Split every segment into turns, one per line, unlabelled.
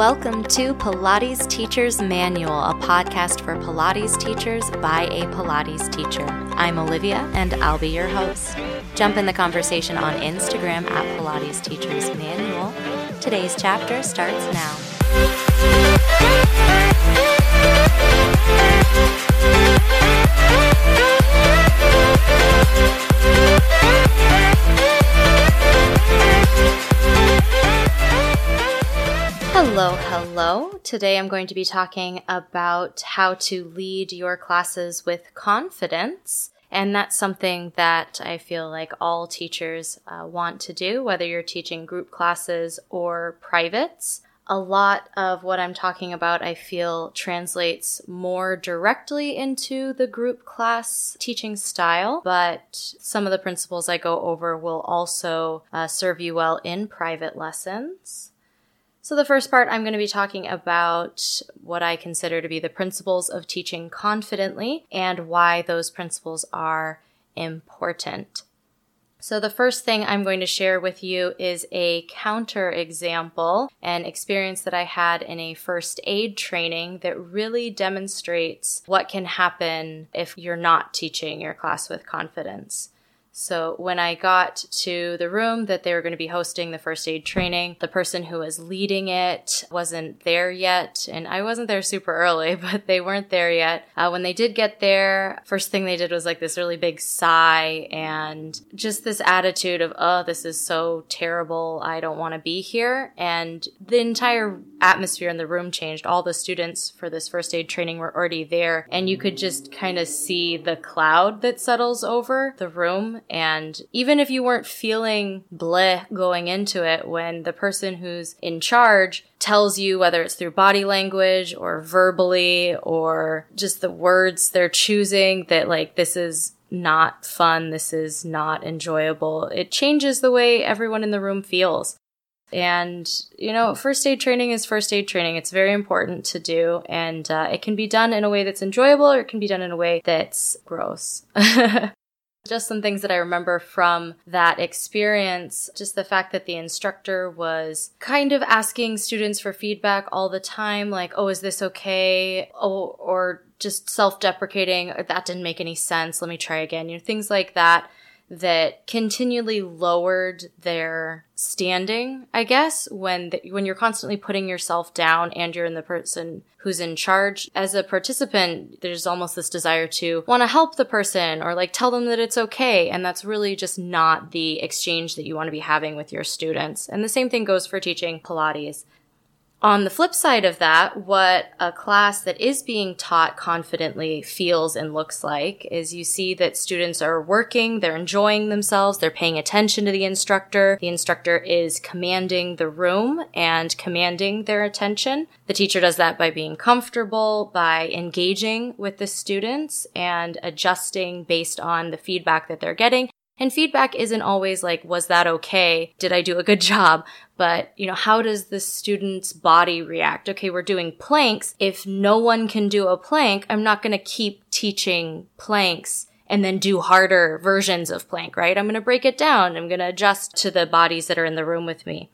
Welcome to Pilates Teacher's Manual, a podcast for Pilates teachers by a Pilates teacher. I'm Olivia, and I'll be your host. Jump in the conversation on Instagram at Pilates Teacher's Manual. Today's chapter starts now. Hello, hello. Today I'm going to be talking about how to lead your classes with confidence. And that's something that I feel like all teachers uh, want to do, whether you're teaching group classes or privates. A lot of what I'm talking about, I feel, translates more directly into the group class teaching style, but some of the principles I go over will also uh, serve you well in private lessons. So, the first part, I'm going to be talking about what I consider to be the principles of teaching confidently and why those principles are important. So, the first thing I'm going to share with you is a counter example, an experience that I had in a first aid training that really demonstrates what can happen if you're not teaching your class with confidence. So when I got to the room that they were going to be hosting the first aid training, the person who was leading it wasn't there yet. And I wasn't there super early, but they weren't there yet. Uh, when they did get there, first thing they did was like this really big sigh and just this attitude of, oh, this is so terrible. I don't want to be here. And the entire atmosphere in the room changed. All the students for this first aid training were already there. And you could just kind of see the cloud that settles over the room and even if you weren't feeling bleh going into it, when the person who's in charge tells you, whether it's through body language or verbally or just the words they're choosing, that like this is not fun, this is not enjoyable, it changes the way everyone in the room feels. And, you know, first aid training is first aid training. It's very important to do. And uh, it can be done in a way that's enjoyable or it can be done in a way that's gross. Just some things that I remember from that experience. Just the fact that the instructor was kind of asking students for feedback all the time, like, oh, is this okay? Oh, or just self deprecating, that didn't make any sense. Let me try again. You know, things like that that continually lowered their standing, I guess, when the, when you're constantly putting yourself down and you're in the person who's in charge. As a participant, there's almost this desire to want to help the person or like tell them that it's okay, and that's really just not the exchange that you want to be having with your students. And the same thing goes for teaching Pilates. On the flip side of that, what a class that is being taught confidently feels and looks like is you see that students are working, they're enjoying themselves, they're paying attention to the instructor. The instructor is commanding the room and commanding their attention. The teacher does that by being comfortable, by engaging with the students and adjusting based on the feedback that they're getting and feedback isn't always like, was that okay? Did I do a good job? But, you know, how does the student's body react? Okay, we're doing planks. If no one can do a plank, I'm not going to keep teaching planks and then do harder versions of plank, right? I'm going to break it down. I'm going to adjust to the bodies that are in the room with me.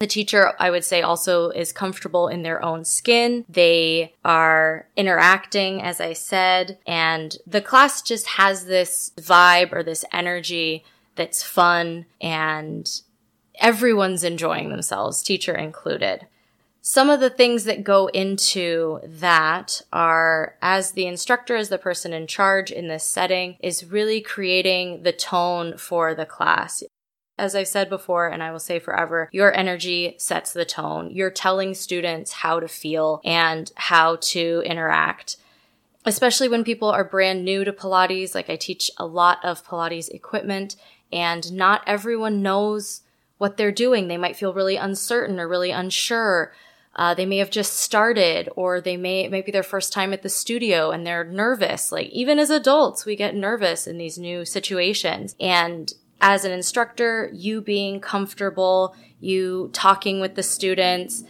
The teacher, I would say, also is comfortable in their own skin. They are interacting, as I said, and the class just has this vibe or this energy that's fun and everyone's enjoying themselves, teacher included. Some of the things that go into that are as the instructor, as the person in charge in this setting, is really creating the tone for the class. As I've said before, and I will say forever, your energy sets the tone. You're telling students how to feel and how to interact especially when people are brand new to Pilates. Like I teach a lot of Pilates equipment and not everyone knows what they're doing. They might feel really uncertain or really unsure. Uh, they may have just started or they may, it might be their first time at the studio and they're nervous. Like even as adults, we get nervous in these new situations. And as an instructor, you being comfortable, you talking with the students,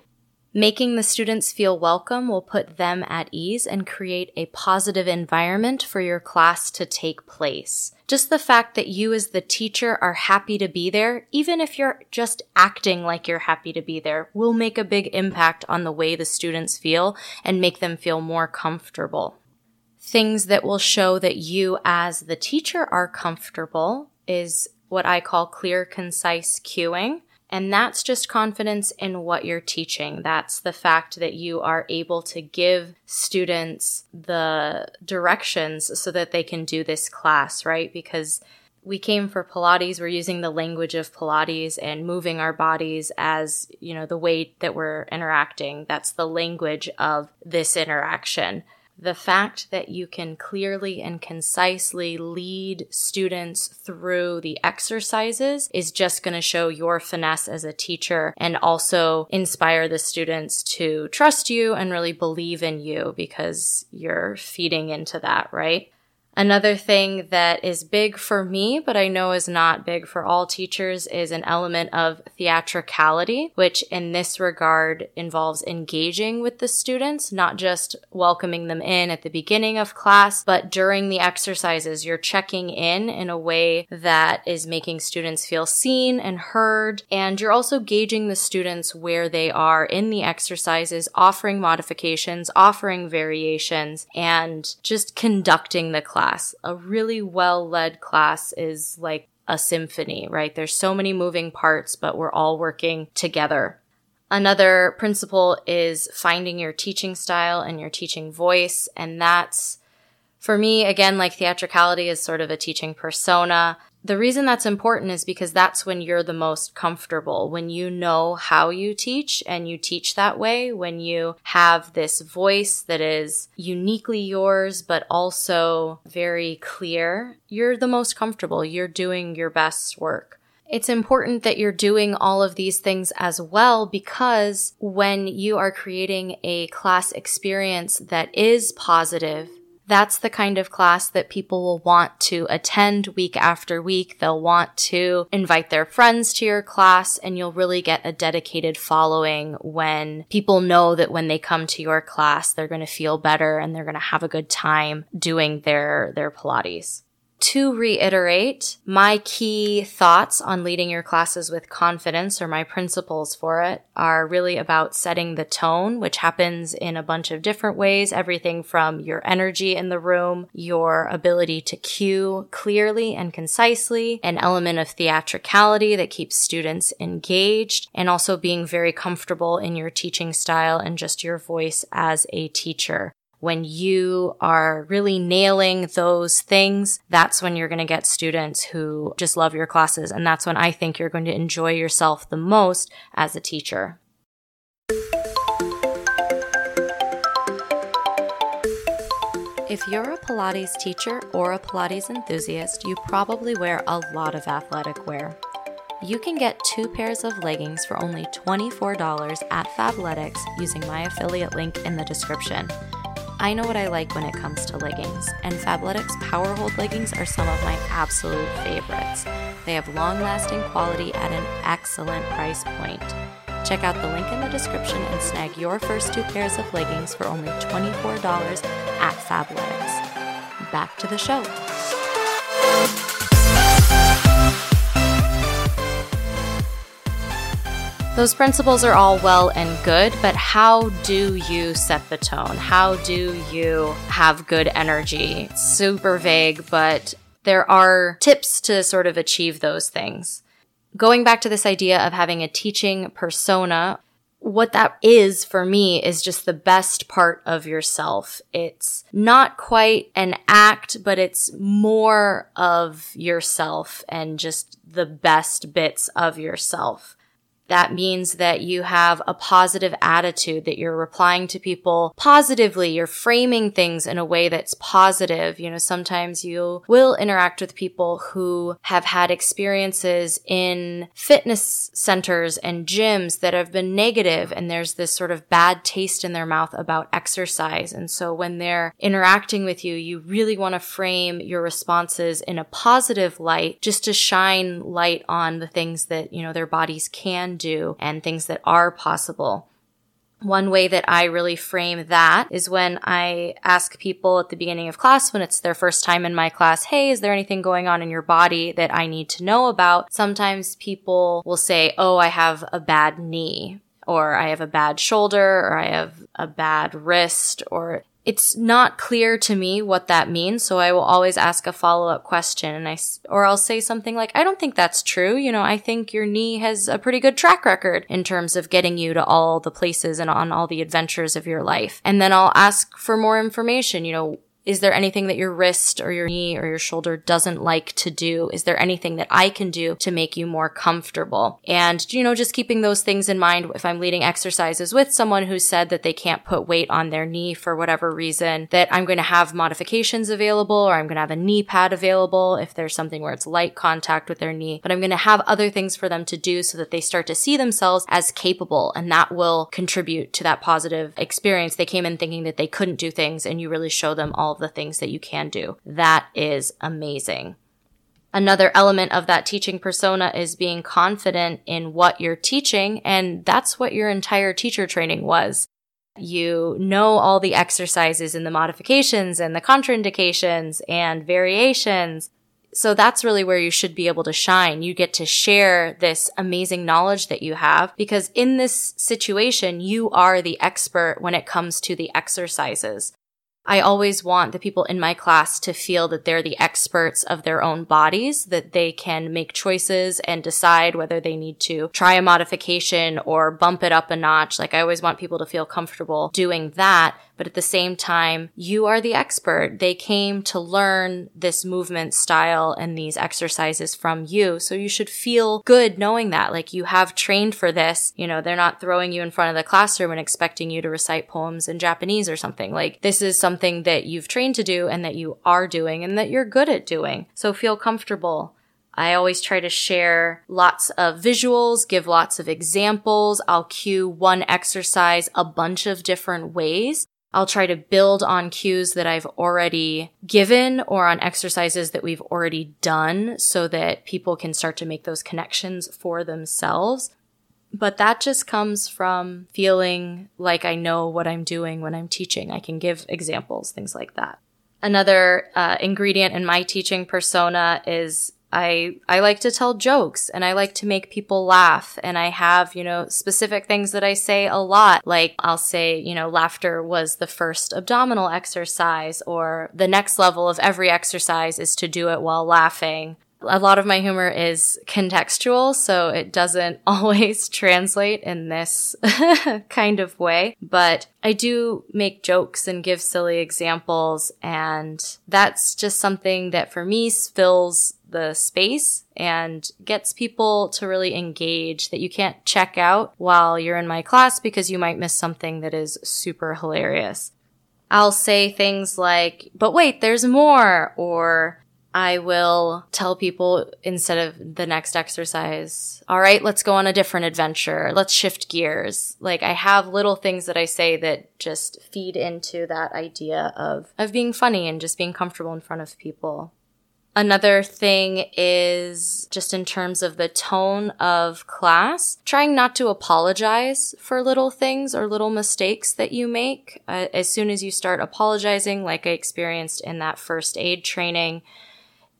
Making the students feel welcome will put them at ease and create a positive environment for your class to take place. Just the fact that you as the teacher are happy to be there, even if you're just acting like you're happy to be there, will make a big impact on the way the students feel and make them feel more comfortable. Things that will show that you as the teacher are comfortable is what I call clear, concise cueing. And that's just confidence in what you're teaching. That's the fact that you are able to give students the directions so that they can do this class, right? Because we came for Pilates, we're using the language of Pilates and moving our bodies as, you know, the way that we're interacting. That's the language of this interaction the fact that you can clearly and concisely lead students through the exercises is just going to show your finesse as a teacher and also inspire the students to trust you and really believe in you because you're feeding into that, right? Another thing that is big for me, but I know is not big for all teachers, is an element of theatricality, which in this regard involves engaging with the students, not just welcoming them in at the beginning of class, but during the exercises, you're checking in in a way that is making students feel seen and heard. And you're also gauging the students where they are in the exercises, offering modifications, offering variations, and just conducting the class class. A really well led class is like a symphony, right? There's so many moving parts, but we're all working together. Another principle is finding your teaching style and your teaching voice. And that's, for me, again, like theatricality is sort of a teaching persona. The reason that's important is because that's when you're the most comfortable, when you know how you teach and you teach that way, when you have this voice that is uniquely yours, but also very clear, you're the most comfortable. You're doing your best work. It's important that you're doing all of these things as well because when you are creating a class experience that is positive, that's the kind of class that people will want to attend week after week. They'll want to invite their friends to your class and you'll really get a dedicated following when people know that when they come to your class, they're going to feel better and they're going to have a good time doing their, their Pilates to reiterate, my key thoughts on leading your classes with confidence or my principles for it are really about setting the tone, which happens in a bunch of different ways. Everything from your energy in the room, your ability to cue clearly and concisely, an element of theatricality that keeps students engaged, and also being very comfortable in your teaching style and just your voice as a teacher when you are really nailing those things, that's when you're going to get students who just love your classes. And that's when I think you're going to enjoy yourself the most as a teacher. If you're a Pilates teacher or a Pilates enthusiast, you probably wear a lot of athletic wear. You can get two pairs of leggings for only $24 at Fabletics using my affiliate link in the description. I know what I like when it comes to leggings, and Fabletics Power Hold leggings are some of my absolute favorites. They have long lasting quality at an excellent price point. Check out the link in the description and snag your first two pairs of leggings for only $24 at Fabletics. Back to the show. Those principles are all well and good, but how do you set the tone? How do you have good energy? Super vague, but there are tips to sort of achieve those things. Going back to this idea of having a teaching persona, what that is for me is just the best part of yourself. It's not quite an act, but it's more of yourself and just the best bits of yourself. That means that you have a positive attitude, that you're replying to people positively. You're framing things in a way that's positive. You know, sometimes you will interact with people who have had experiences in fitness centers and gyms that have been negative and there's this sort of bad taste in their mouth about exercise. And so when they're interacting with you, you really want to frame your responses in a positive light just to shine light on the things that, you know, their bodies can do and things that are possible. One way that I really frame that is when I ask people at the beginning of class, when it's their first time in my class, hey, is there anything going on in your body that I need to know about? Sometimes people will say, oh, I have a bad knee or I have a bad shoulder or I have a bad wrist or it's not clear to me what that means, so I will always ask a follow-up question and I or I'll say something like, "I don't think that's true. You know, I think your knee has a pretty good track record in terms of getting you to all the places and on all the adventures of your life." And then I'll ask for more information, you know, is there anything that your wrist or your knee or your shoulder doesn't like to do? Is there anything that I can do to make you more comfortable? And, you know, just keeping those things in mind if I'm leading exercises with someone who said that they can't put weight on their knee for whatever reason, that I'm going to have modifications available or I'm going to have a knee pad available if there's something where it's light contact with their knee, but I'm going to have other things for them to do so that they start to see themselves as capable and that will contribute to that positive experience. They came in thinking that they couldn't do things and you really show them all the things that you can do. That is amazing. Another element of that teaching persona is being confident in what you're teaching. And that's what your entire teacher training was. You know all the exercises and the modifications and the contraindications and variations. So that's really where you should be able to shine. You get to share this amazing knowledge that you have because in this situation, you are the expert when it comes to the exercises. I always want the people in my class to feel that they're the experts of their own bodies, that they can make choices and decide whether they need to try a modification or bump it up a notch. Like I always want people to feel comfortable doing that but at the same time, you are the expert. They came to learn this movement style and these exercises from you. So you should feel good knowing that. Like you have trained for this. You know, they're not throwing you in front of the classroom and expecting you to recite poems in Japanese or something. Like this is something that you've trained to do and that you are doing and that you're good at doing. So feel comfortable. I always try to share lots of visuals, give lots of examples. I'll cue one exercise a bunch of different ways I'll try to build on cues that I've already given or on exercises that we've already done so that people can start to make those connections for themselves. But that just comes from feeling like I know what I'm doing when I'm teaching. I can give examples, things like that. Another uh, ingredient in my teaching persona is I, I like to tell jokes and I like to make people laugh. And I have, you know, specific things that I say a lot. Like I'll say, you know, laughter was the first abdominal exercise or the next level of every exercise is to do it while laughing a lot of my humor is contextual, so it doesn't always translate in this kind of way. But I do make jokes and give silly examples, and that's just something that for me fills the space and gets people to really engage that you can't check out while you're in my class because you might miss something that is super hilarious. I'll say things like, but wait, there's more, or I will tell people instead of the next exercise, all right, let's go on a different adventure. Let's shift gears. Like I have little things that I say that just feed into that idea of, of being funny and just being comfortable in front of people. Another thing is just in terms of the tone of class, trying not to apologize for little things or little mistakes that you make. Uh, as soon as you start apologizing, like I experienced in that first aid training,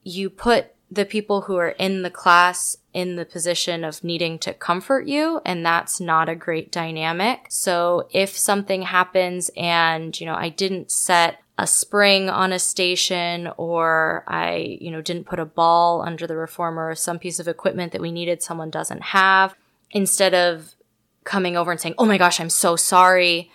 you put the people who are in the class in the position of needing to comfort you and that's not a great dynamic. So if something happens and, you know, I didn't set a spring on a station or I, you know, didn't put a ball under the reformer or some piece of equipment that we needed someone doesn't have, instead of coming over and saying, "Oh my gosh, I'm so sorry."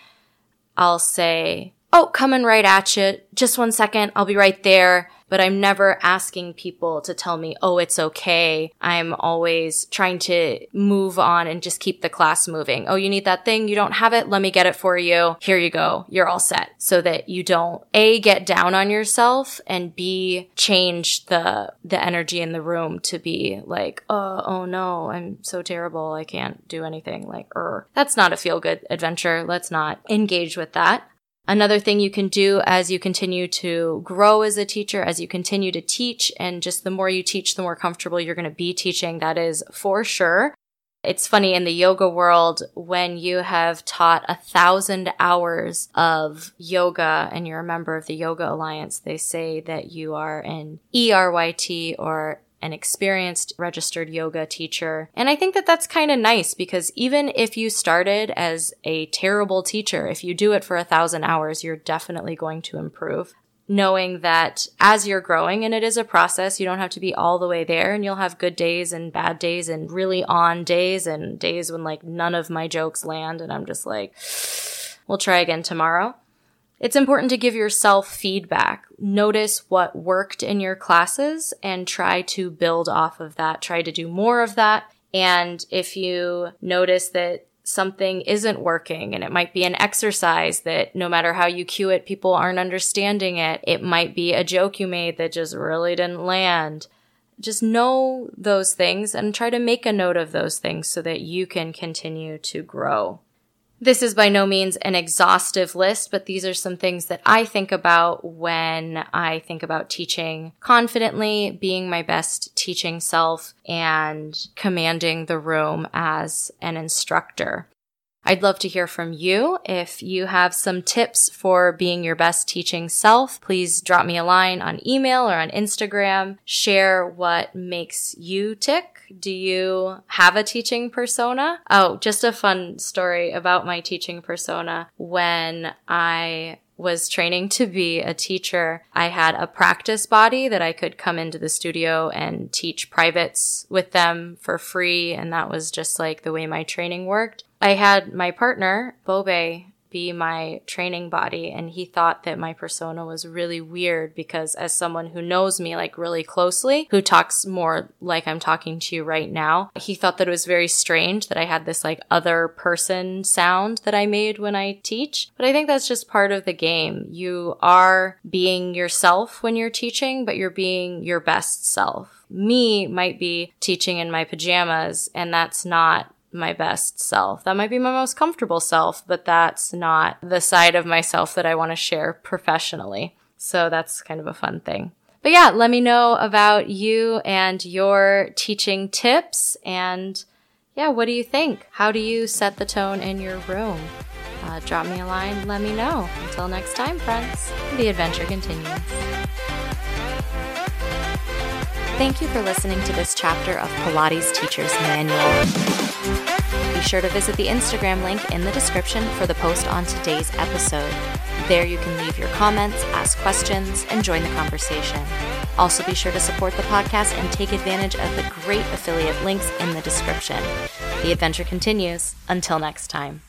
I'll say, "Oh, coming right at you. Just one second. I'll be right there." but I'm never asking people to tell me, oh, it's okay. I'm always trying to move on and just keep the class moving. Oh, you need that thing? You don't have it? Let me get it for you. Here you go. You're all set. So that you don't A, get down on yourself and B, change the, the energy in the room to be like, oh, oh no, I'm so terrible. I can't do anything. Like, er, that's not a feel good adventure. Let's not engage with that. Another thing you can do as you continue to grow as a teacher, as you continue to teach, and just the more you teach, the more comfortable you're going to be teaching. That is for sure. It's funny in the yoga world when you have taught a thousand hours of yoga and you're a member of the Yoga Alliance, they say that you are an ERYT or an experienced registered yoga teacher. And I think that that's kind of nice because even if you started as a terrible teacher, if you do it for a thousand hours, you're definitely going to improve knowing that as you're growing and it is a process, you don't have to be all the way there and you'll have good days and bad days and really on days and days when like none of my jokes land and I'm just like, we'll try again tomorrow. It's important to give yourself feedback. Notice what worked in your classes and try to build off of that. Try to do more of that. And if you notice that something isn't working and it might be an exercise that no matter how you cue it, people aren't understanding it. It might be a joke you made that just really didn't land. Just know those things and try to make a note of those things so that you can continue to grow. This is by no means an exhaustive list, but these are some things that I think about when I think about teaching confidently, being my best teaching self, and commanding the room as an instructor. I'd love to hear from you. If you have some tips for being your best teaching self, please drop me a line on email or on Instagram. Share what makes you tick do you have a teaching persona? Oh, just a fun story about my teaching persona. When I was training to be a teacher, I had a practice body that I could come into the studio and teach privates with them for free. And that was just like the way my training worked. I had my partner, Bobe, be my training body. And he thought that my persona was really weird because as someone who knows me like really closely, who talks more like I'm talking to you right now, he thought that it was very strange that I had this like other person sound that I made when I teach. But I think that's just part of the game. You are being yourself when you're teaching, but you're being your best self. Me might be teaching in my pajamas and that's not my best self. That might be my most comfortable self, but that's not the side of myself that I want to share professionally. So that's kind of a fun thing. But yeah, let me know about you and your teaching tips. And yeah, what do you think? How do you set the tone in your room? Uh, drop me a line, let me know. Until next time, friends, the adventure continues. Thank you for listening to this chapter of Pilates Teacher's Manual. Be sure to visit the Instagram link in the description for the post on today's episode. There you can leave your comments, ask questions, and join the conversation. Also, be sure to support the podcast and take advantage of the great affiliate links in the description. The adventure continues. Until next time.